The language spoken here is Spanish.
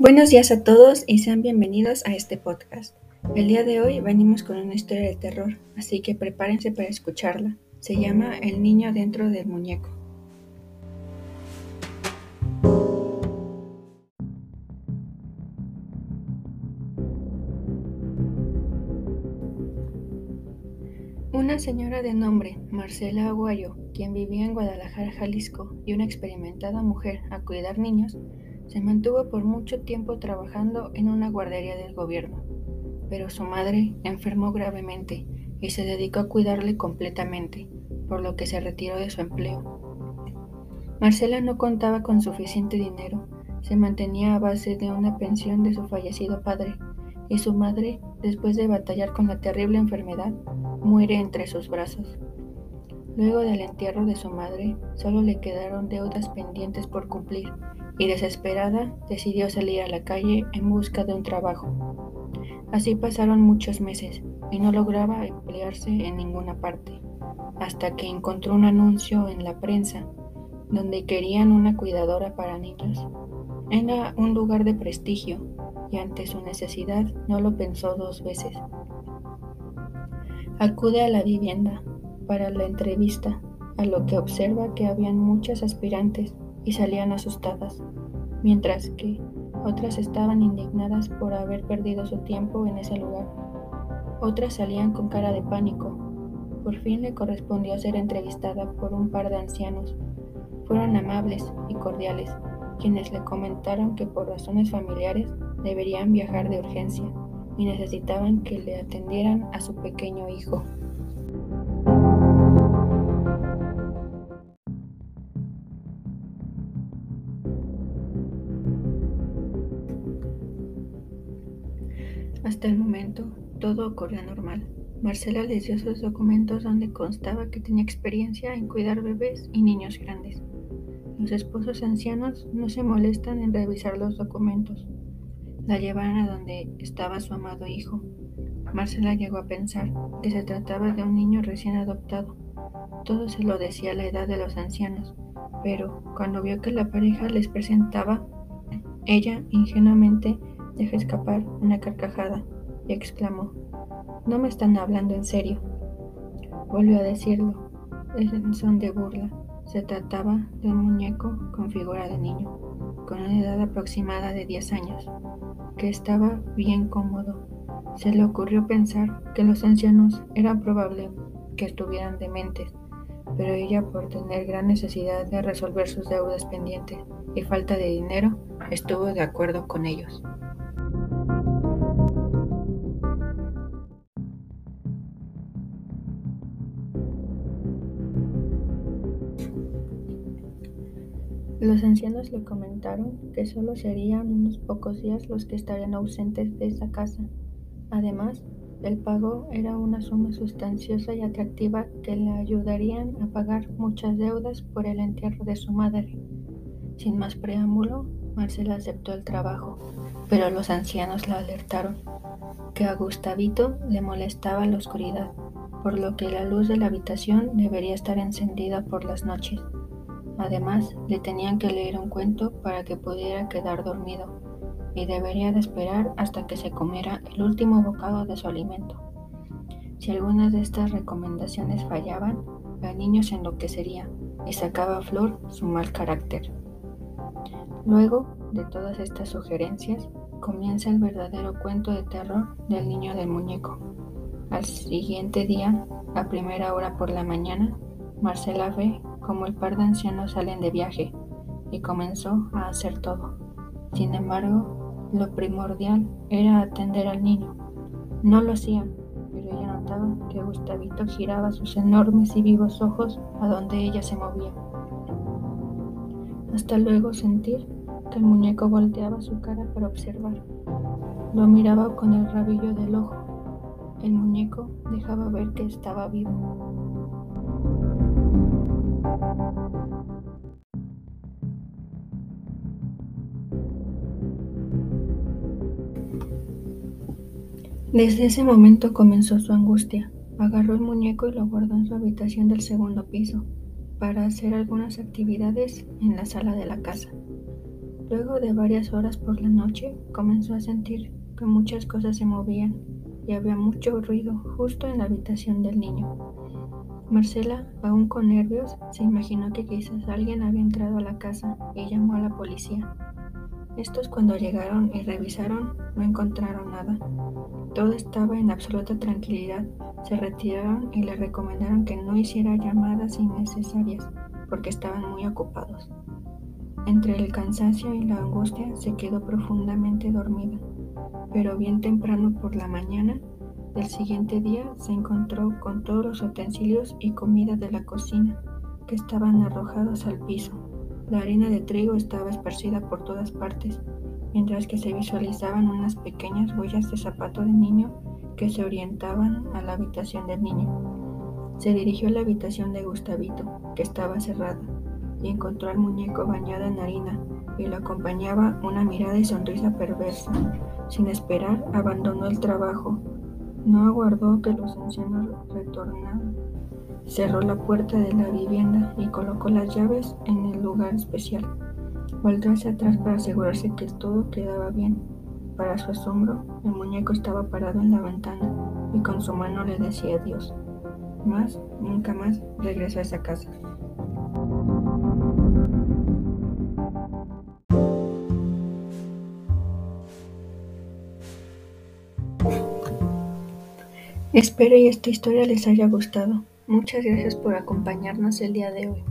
Buenos días a todos y sean bienvenidos a este podcast. El día de hoy venimos con una historia de terror, así que prepárense para escucharla. Se llama El niño dentro del muñeco. Una señora de nombre Marcela Aguayo, quien vivía en Guadalajara, Jalisco, y una experimentada mujer a cuidar niños, se mantuvo por mucho tiempo trabajando en una guardería del gobierno, pero su madre enfermó gravemente y se dedicó a cuidarle completamente, por lo que se retiró de su empleo. Marcela no contaba con suficiente dinero, se mantenía a base de una pensión de su fallecido padre, y su madre, después de batallar con la terrible enfermedad, muere entre sus brazos. Luego del entierro de su madre, solo le quedaron deudas pendientes por cumplir y desesperada decidió salir a la calle en busca de un trabajo. Así pasaron muchos meses y no lograba emplearse en ninguna parte, hasta que encontró un anuncio en la prensa donde querían una cuidadora para niños. Era un lugar de prestigio y ante su necesidad no lo pensó dos veces. Acude a la vivienda para la entrevista, a lo que observa que habían muchas aspirantes y salían asustadas, mientras que otras estaban indignadas por haber perdido su tiempo en ese lugar. Otras salían con cara de pánico. Por fin le correspondió ser entrevistada por un par de ancianos. Fueron amables y cordiales, quienes le comentaron que por razones familiares deberían viajar de urgencia y necesitaban que le atendieran a su pequeño hijo. Hasta el momento, todo ocurrió normal. Marcela les dio sus documentos donde constaba que tenía experiencia en cuidar bebés y niños grandes. Los esposos ancianos no se molestan en revisar los documentos. La llevaron a donde estaba su amado hijo. Marcela llegó a pensar que se trataba de un niño recién adoptado. Todo se lo decía a la edad de los ancianos, pero cuando vio que la pareja les presentaba, ella ingenuamente Dejó escapar una carcajada y exclamó, No me están hablando en serio. Volvió a decirlo, en son de burla. Se trataba de un muñeco con figura de niño, con una edad aproximada de 10 años, que estaba bien cómodo. Se le ocurrió pensar que los ancianos eran probable que estuvieran dementes, pero ella por tener gran necesidad de resolver sus deudas pendientes y falta de dinero, estuvo de acuerdo con ellos. Los ancianos le comentaron que solo serían unos pocos días los que estarían ausentes de esa casa. Además, el pago era una suma sustanciosa y atractiva que le ayudarían a pagar muchas deudas por el entierro de su madre. Sin más preámbulo, Marcela aceptó el trabajo, pero los ancianos la alertaron que a Gustavito le molestaba la oscuridad, por lo que la luz de la habitación debería estar encendida por las noches. Además, le tenían que leer un cuento para que pudiera quedar dormido y debería de esperar hasta que se comiera el último bocado de su alimento. Si algunas de estas recomendaciones fallaban, el niño se enloquecería y sacaba a flor su mal carácter. Luego de todas estas sugerencias, comienza el verdadero cuento de terror del niño del muñeco. Al siguiente día, a primera hora por la mañana, Marcela ve como el par de ancianos salen de viaje y comenzó a hacer todo. Sin embargo, lo primordial era atender al niño. No lo hacían, pero ella notaba que Gustavito giraba sus enormes y vivos ojos a donde ella se movía. Hasta luego sentir que el muñeco volteaba su cara para observar. Lo miraba con el rabillo del ojo. El muñeco dejaba ver que estaba vivo. Desde ese momento comenzó su angustia. Agarró el muñeco y lo guardó en su habitación del segundo piso para hacer algunas actividades en la sala de la casa. Luego de varias horas por la noche, comenzó a sentir que muchas cosas se movían y había mucho ruido justo en la habitación del niño. Marcela, aún con nervios, se imaginó que quizás alguien había entrado a la casa y llamó a la policía. Estos cuando llegaron y revisaron no encontraron nada. Todo estaba en absoluta tranquilidad. Se retiraron y le recomendaron que no hiciera llamadas innecesarias porque estaban muy ocupados. Entre el cansancio y la angustia se quedó profundamente dormida, pero bien temprano por la mañana del siguiente día se encontró con todos los utensilios y comida de la cocina que estaban arrojados al piso. La harina de trigo estaba esparcida por todas partes, mientras que se visualizaban unas pequeñas huellas de zapato de niño que se orientaban a la habitación del niño. Se dirigió a la habitación de Gustavito, que estaba cerrada y encontró al muñeco bañado en harina y lo acompañaba una mirada y sonrisa perversa. Sin esperar, abandonó el trabajo. No aguardó que los ancianos retornaran. Cerró la puerta de la vivienda y colocó las llaves en el lugar especial. Volvió hacia atrás para asegurarse que todo quedaba bien. Para su asombro, el muñeco estaba parado en la ventana y con su mano le decía adiós. Más, nunca más regresó a esa casa. Espero y esta historia les haya gustado. Muchas gracias por acompañarnos el día de hoy.